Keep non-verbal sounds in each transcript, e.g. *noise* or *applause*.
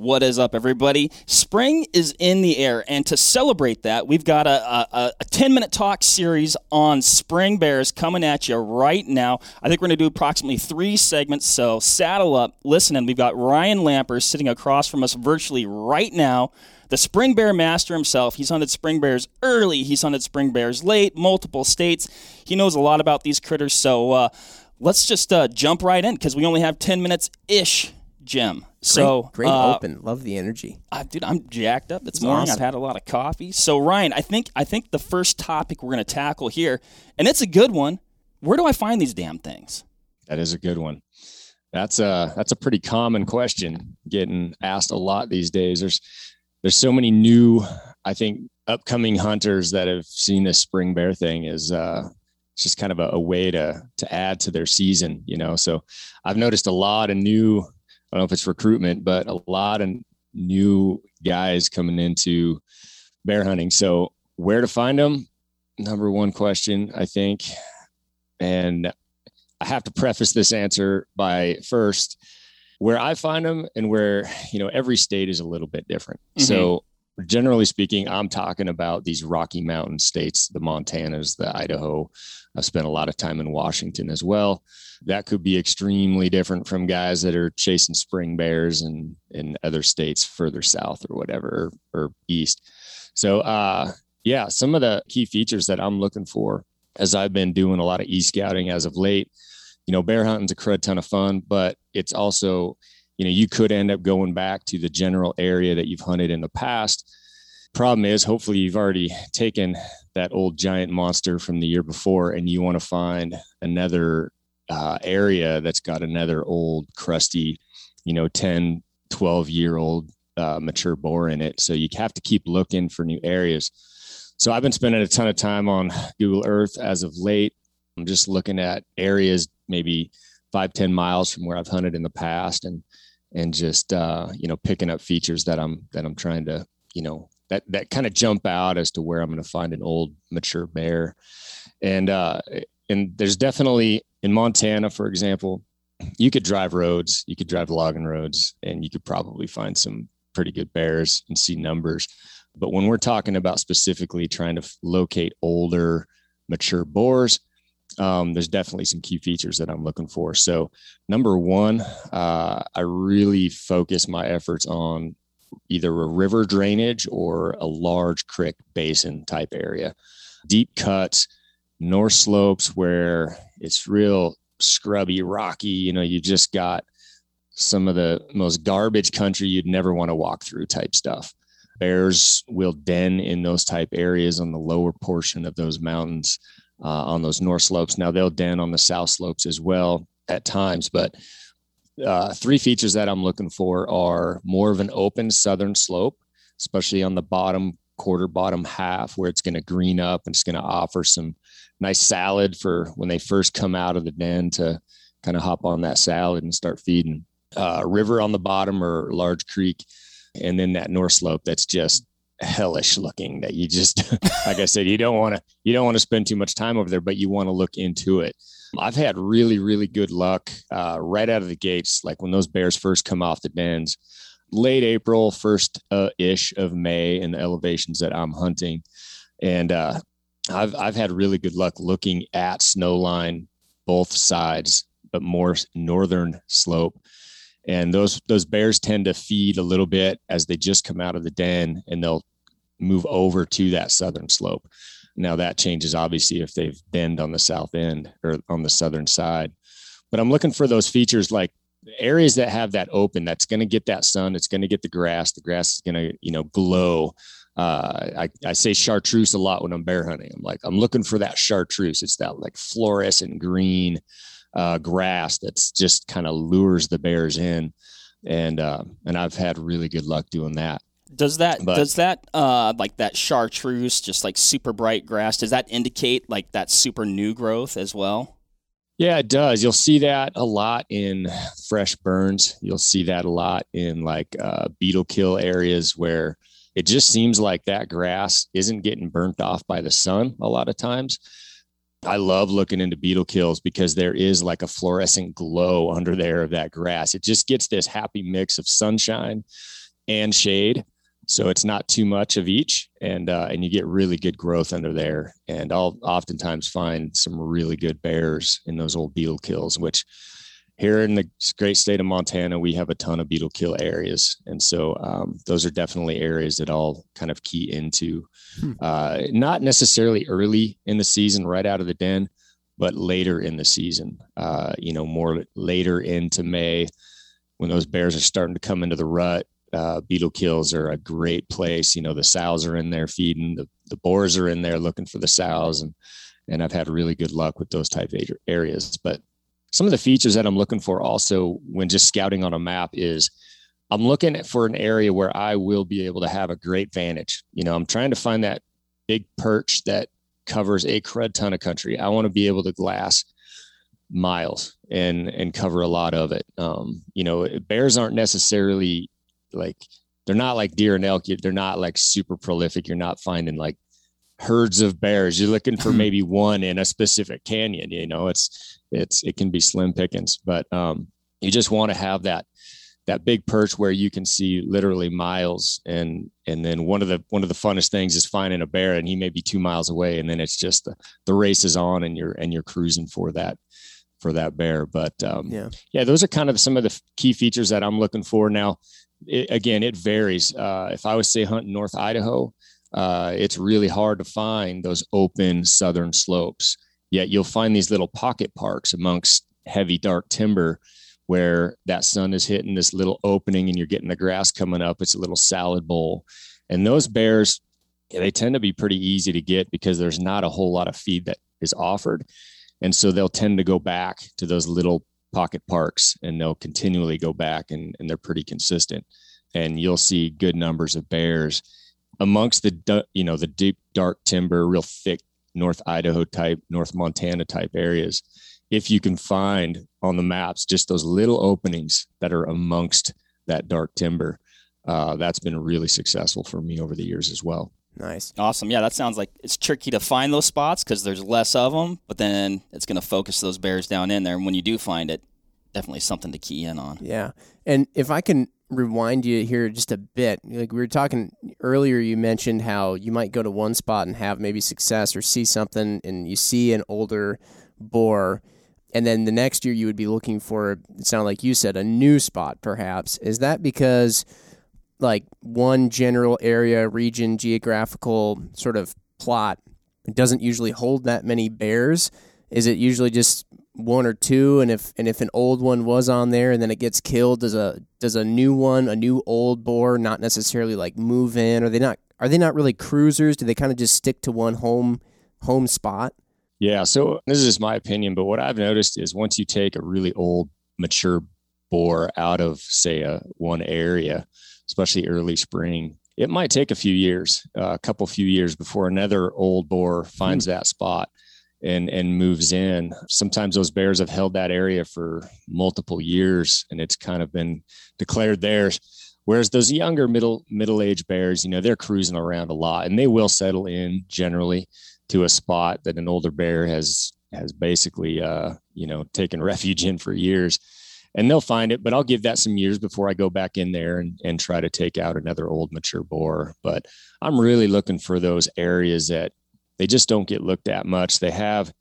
What is up, everybody? Spring is in the air, and to celebrate that, we've got a, a, a 10 minute talk series on spring bears coming at you right now. I think we're going to do approximately three segments, so saddle up, listen, and we've got Ryan Lampers sitting across from us virtually right now. The spring bear master himself. He's hunted spring bears early, he's hunted spring bears late, multiple states. He knows a lot about these critters, so uh, let's just uh, jump right in because we only have 10 minutes ish, Jim. So great, great uh, open. Love the energy. uh, dude, I'm jacked up It's morning. awesome. I've had a lot of coffee. So Ryan, I think I think the first topic we're going to tackle here, and it's a good one. Where do I find these damn things? That is a good one. That's a that's a pretty common question getting asked a lot these days. There's there's so many new, I think, upcoming hunters that have seen this spring bear thing is uh it's just kind of a, a way to to add to their season, you know. So I've noticed a lot of new, I don't know if it's recruitment, but a lot of new guys coming into bear hunting. So where to find them? Number one question, I think. And I have to preface this answer by first where I find them and where, you know, every state is a little bit different. Mhm. So, generally speaking, I'm talking about these Rocky Mountain states, the Montanas, the Idaho. I've spent a lot of time in Washington as well. That could be extremely different from guys that are chasing spring bears and in other states further south or whatever or, or east. So, uh, yeah, some of the key features that I'm looking for as I've been doing a lot of e scouting as of late you know, bear hunting's a crud ton of fun, but it's also, you know, you could end up going back to the general area that you've hunted in the past. Problem is, hopefully, you've already taken that old giant monster from the year before and you want to find another uh, area that's got another old, crusty, you know, 10, 12 year old uh, mature boar in it. So you have to keep looking for new areas. So I've been spending a ton of time on Google Earth as of late. I'm just looking at areas maybe five ten miles from where I've hunted in the past and and just uh, you know picking up features that I'm that I'm trying to you know that that kind of jump out as to where I'm going to find an old mature bear and uh and there's definitely in Montana for example you could drive roads you could drive logging roads and you could probably find some pretty good bears and see numbers but when we're talking about specifically trying to locate older mature boars um, there's definitely some key features that I'm looking for. So, number one, uh, I really focus my efforts on either a river drainage or a large creek basin type area, deep cuts, north slopes where it's real scrubby, rocky. You know, you just got some of the most garbage country you'd never want to walk through type stuff. Bears will den in those type areas on the lower portion of those mountains uh, on those north slopes. Now they'll den on the south slopes as well at times, but uh, three features that I'm looking for are more of an open southern slope, especially on the bottom quarter, bottom half, where it's going to green up and it's going to offer some nice salad for when they first come out of the den to kind of hop on that salad and start feeding. Uh, river on the bottom or large creek, and then that north slope that's just hellish looking that you just *laughs* like i said you don't want to you don't want to spend too much time over there but you want to look into it. I've had really really good luck uh, right out of the gates like when those bears first come off the dens. Late april first uh, ish of may in the elevations that i'm hunting. And uh, i've i've had really good luck looking at snow line both sides but more northern slope. And those those bears tend to feed a little bit as they just come out of the den and they'll move over to that southern slope. Now that changes obviously if they've denned on the south end or on the southern side. But i'm looking for those features like areas that have that open that's going to get that sun it's going to get the grass the grass is going to you know glow uh, I, I say chartreuse a lot when i'm bear hunting. I'm like i'm looking for that chartreuse. It's that like fluorescent green uh, grass that's just kind of lures the bears in. And uh, and i've had really good luck doing that Does that But- does that uh like that chartreuse, just like super bright grass, does that indicate like that super new growth as well? Yeah, it does. You'll see that a lot in fresh burns. You'll see that a lot in like uh, beetle kill areas where it just seems like that grass isn't getting burnt off by the sun a lot of times. I love looking into beetle kills because there is like a fluorescent glow under there of that grass. It just gets this happy mix of sunshine and shade. So it's not too much of each, and uh, and you get really good growth under there. And I'll oftentimes find some really good bears in those old beetle kills, which here in the great state of Montana, we have a ton of beetle kill areas. And so um, those are definitely areas that I'll kind of key into, hmm. uh, not necessarily early in the season, right out of the den, but later in the season, uh, you know, more later into May when those bears are starting to come into the rut. Uh, beetle kills are a great place. You know, the sows are in there feeding, the, the boars are in there looking for the sows. And, and I've had really good luck with those type areas. But some of the features that I'm looking for also when just scouting on a map is I'm looking for an area where I will be able to have a great vantage. You know, I'm trying to find that big perch that covers a crud ton of country. I want to be able to glass miles and and cover a lot of it. Um, you know, bears aren't necessarily like they're not like deer and elk. They're not like super prolific. You're not finding like herds of bears. You're looking for maybe one in a specific canyon. You know, it's it's it can be slim pickings, but um, you just want to have that that big perch where you can see literally miles and and then one of the one of the funnest things is finding a bear and he may be two miles away and then it's just the, the race is on and you're and you're cruising for that for that bear but um, yeah yeah those are kind of some of the key features that i'm looking for now it, again it varies uh, if i was say hunting north idaho uh, it's really hard to find those open southern slopes. Yet you'll find these little pocket parks amongst heavy dark timber where that sun is hitting this little opening and you're getting the grass coming up. It's a little salad bowl. And those bears, they tend to be pretty easy to get because there's not a whole lot of feed that is offered. And so they'll tend to go back to those little pocket parks and they'll continually go back and, and they're pretty consistent. And you'll see good numbers of bears amongst the you know the deep dark timber, real thick North Idaho type, North Montana type areas, if you can find on the maps just those little openings that are amongst that dark timber, uh, that's been really successful for me over the years as well. Nice. Awesome. Yeah, that sounds like it's tricky to find those spots because there's less of them, but then it's going to focus those bears down in there. And when you do find it, definitely something to key in on. Yeah. And if I can rewind you here just a bit. Like we were talking earlier, you mentioned how you might go to one spot and have maybe success or see something, and you see an older boar, and then the next year you would be looking for. It sounded like you said a new spot, perhaps. Is that because like one general area, region, geographical sort of plot doesn't usually hold that many bears? Is it usually just one or two? And if and if an old one was on there and then it gets killed does a does a new one a new old boar not necessarily like move in? Are they not are they not really cruisers? Do they kind of just stick to one home home spot? Yeah so this is just my opinion but what i've noticed is once you take a really old mature boar out of say a one area especially early spring it might take a few years uh, a couple few years before another old boar finds mm. that spot and and moves in. Sometimes those bears have held that area for multiple years, and it's kind of been declared theirs. Whereas those younger middle middle aged bears, you know, they're cruising around a lot, and they will settle in generally to a spot that an older bear has has basically uh, you know taken refuge in for years and they'll find it but i'll give that some years before i go back in there and, and try to take out another old mature boar but i'm really looking for those areas that they just don't get looked at much. They have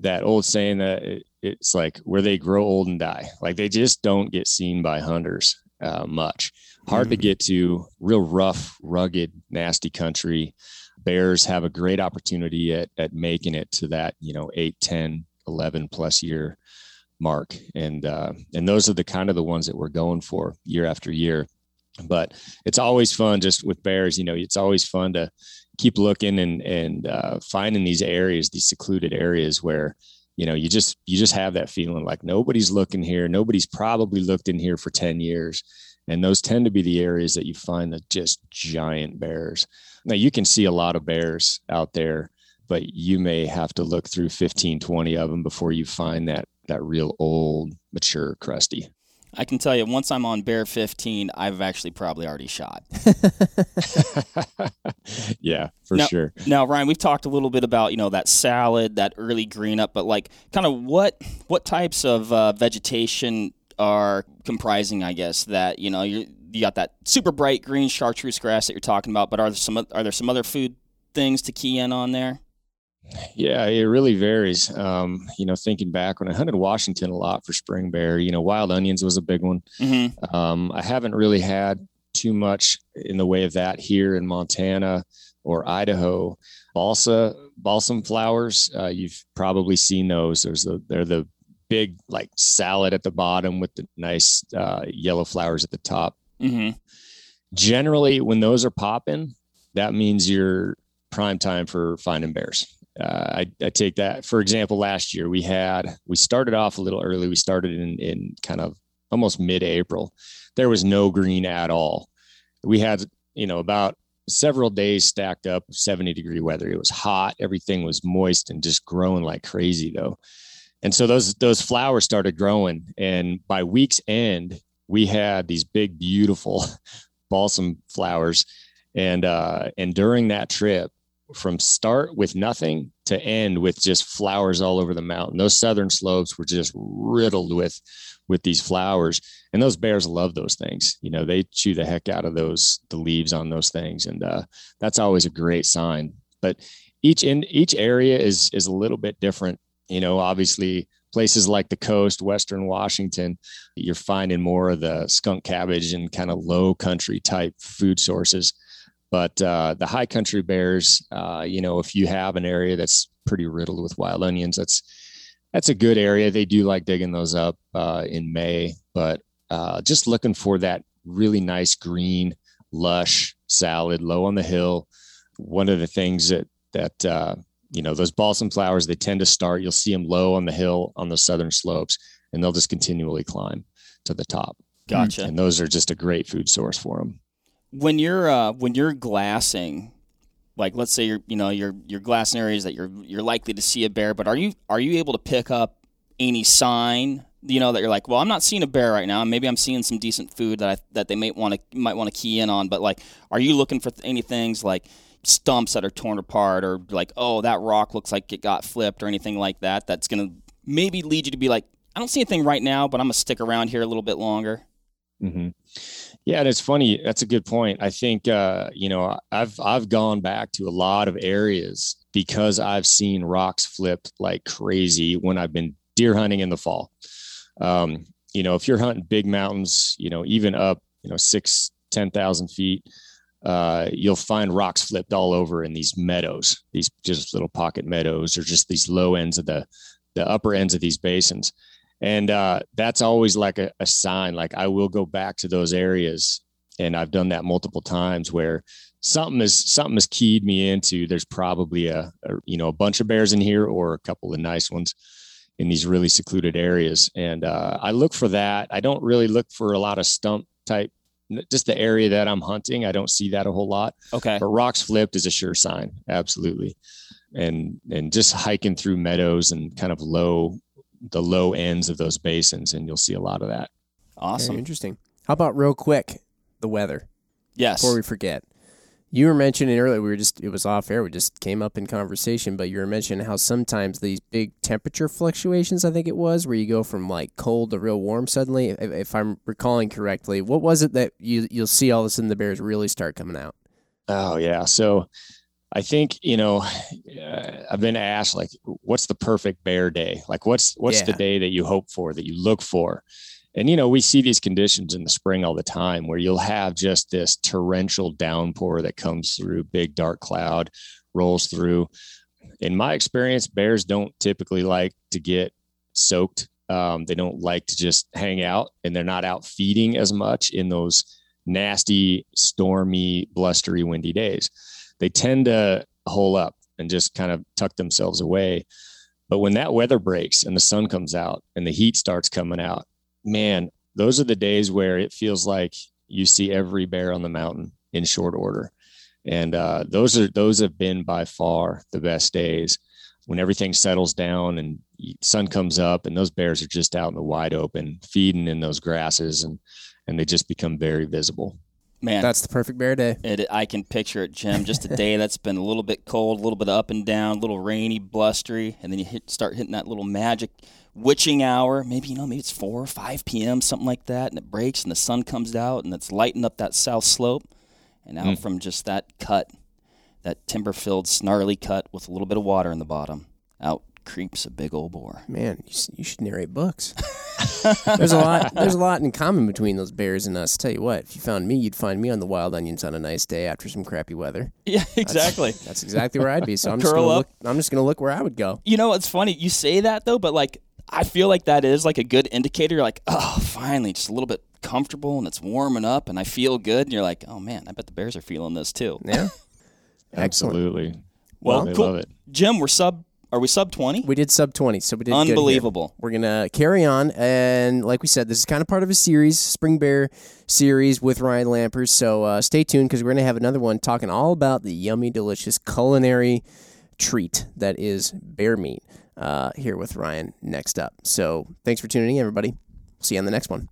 that old saying that it's like where they grow old and die. Like they just don't get seen by hunters uh, much. Hard mm. to get to, real rough, rugged, nasty country. Bears have a great opportunity at, at making it to that, you know, 8, 10, 11 plus year mark. And, uh, and those are the kind of the ones that we're going for year after year. But it's always fun just with bears, you know, it's always fun to keep looking and and uh, finding these areas, these secluded areas where you know you just you just have that feeling like nobody's looking here, nobody's probably looked in here for ten years, and those tend to be the areas that you find the just giant bears. Now you can see a lot of bears out there, but you may have to look through 15, 20 of them before you find that that real old mature crusty. I can tell you, once I'm on bear 15, I've actually probably already shot. *laughs* *laughs* yeah, for now, sure. Now, Ryan, we've talked a little bit about you know that salad, that early green up, but like, kind of what what types of uh, vegetation are comprising, I guess, that you know you got that super bright green chartreuse grass that you're talking about, but are there some are there some other food things to key in on there? Yeah, it really varies. Um, you know, thinking back when I hunted Washington a lot for spring bear, you know, wild onions was a big one. Mm-hmm. Um, I haven't really had too much in the way of that here in Montana or Idaho. Balsa, balsam flowers, uh, you've probably seen those. There's the, they're the big like salad at the bottom with the nice uh, yellow flowers at the top. Mm-hmm. Generally, when those are popping, that means you're prime time for finding bears. Uh, I, I, take that for example. Last year we had we started off a little early. We started in in kind of almost mid-April. There was no green at all. We had you know about several days stacked up 70 degree weather. It was hot. Everything was moist and just growing like crazy though. And so those those flowers started growing. And by week's end, we had these big, beautiful *laughs* balsam flowers. And uh, and during that trip, from start with nothing to end with just flowers all over the mountain. Those southern slopes were just riddled with with these flowers, and those bears love those things. You know, they chew the heck out of those the leaves on those things, and uh, that's always a great sign. But each in each area is is a little bit different. You know, obviously places like the coast, Western Washington, you're finding more of the skunk cabbage and kind of low country type food sources but uh, the high country bears, uh, you know, if you have an area that's pretty riddled with wild onions, that's that's a good area. They do like digging those up uh, in May, but uh, just looking for that really nice green, lush salad low on the hill. One of the things that that uh, you know those balsam flowers they tend to start. You'll see them low on the hill on the southern slopes, and they'll just continually climb to the top. Gotcha. And those are just a great food source for them when you're uh, when you're glassing, like let's say you're you know you're you're glassing areas that you're you're likely to see a bear, but are you are you able to pick up any sign you know that you're like, well, I'm not seeing a bear right now. Maybe I'm seeing some decent food that I, that they might want to might want to key in on. But like, are you looking for any things like stumps that are torn apart, or like, oh, that rock looks like it got flipped, or anything like that? That's gonna maybe lead you to be like, I don't see anything right now, but I'm gonna stick around here a little bit longer. Mm-hmm. Yeah, and it's funny. That's a good point. I think uh, you know I've I've gone back to a lot of areas because I've seen rocks flip like crazy when I've been deer hunting in the fall. Um, you know, if you're hunting big mountains, you know, even up, you know, six, ten thousand feet, uh, you'll find rocks flipped all over in these meadows, these just little pocket meadows, or just these low ends of the the upper ends of these basins and uh, that's always like a, a sign like i will go back to those areas. And i've done that multiple times where something is something has keyed me into there's probably a, a, you know a bunch of bears in here or a couple of nice ones in these really secluded areas. And uh, i look for that. I don't really look for a lot of stump type just the area that i'm hunting. I don't see that a whole lot. Okay. But rocks flipped is a sure sign. Absolutely. And and just hiking through meadows and kind of low the low ends of those basins, and you'll see a lot of that. Awesome, Very interesting. How about real quick the weather? Yes. Before we forget, you were mentioning earlier. We were just it was off air. We just came up in conversation, but you were mentioning how sometimes these big temperature fluctuations. I think it was where you go from like cold to real warm suddenly. If, if I'm recalling correctly, what was it that you you'll see all of a sudden the bears really start coming out? Oh yeah, so I think you know uh, I've been asked like, what's the perfect bear day? Like, what's what's yeah. the day that you hope for, that you look for? And you know, we see these conditions in the spring all the time, where you'll have just this torrential downpour that comes through, big dark cloud rolls through. In my experience, bears don't typically like to get soaked. Um, they don't like to just hang out, and they're not out feeding as much in those nasty, stormy, blustery, windy days they tend to hole up and just kind of tuck themselves away. But when that weather breaks and the sun comes out and the heat starts coming out, man, those are the days where it feels like you see every bear on the mountain in short order. And uh, those are those have been by far the best days when everything settles down and sun comes up and those bears are just out in the wide open feeding in those grasses and and they just become very visible. Man, that's the perfect bear day. It, I can picture it, Jim. Just a day that's been a little bit cold, a little bit up and down, a little rainy, blustery, and then you hit, start hitting that little magic witching hour. Maybe you know, maybe it's four or five p.m. something like that, and it breaks and the sun comes out and it's lighting up that south slope, and out hmm. from just that cut, that timber-filled snarly cut with a little bit of water in the bottom, out creeps a big old boar. Man, you, you should narrate books. *laughs* there's a lot. There's a lot in common between those bears and us. Tell you what, if you found me, you'd find me on the wild onions on a nice day after some crappy weather. Yeah, exactly. *laughs* That's exactly where I'd be. So *laughs* I'm just gonna up. look. I'm just gonna look where I would go. You know, it's funny you say that though, but like I feel like that is like a good indicator. Like, oh, finally, just a little bit comfortable and it's warming up and I feel good. And you're like, oh man, I bet the Bears are feeling this too. Yeah. Absolutely. Well, they cool. love it. Jim, we're sub. Are we sub twenty? We did sub 20, so we did good here. Unbelievable. We're going to carry on. And like we said, this is kind of part of a series, Spring Bear series with Ryan Lampers. So uh, stay tuned because we're going to have another one talking all about the yummy, delicious culinary treat that is bear meat uh, here with Ryan next up. So thanks for tuning in, everybody. See you on the next one.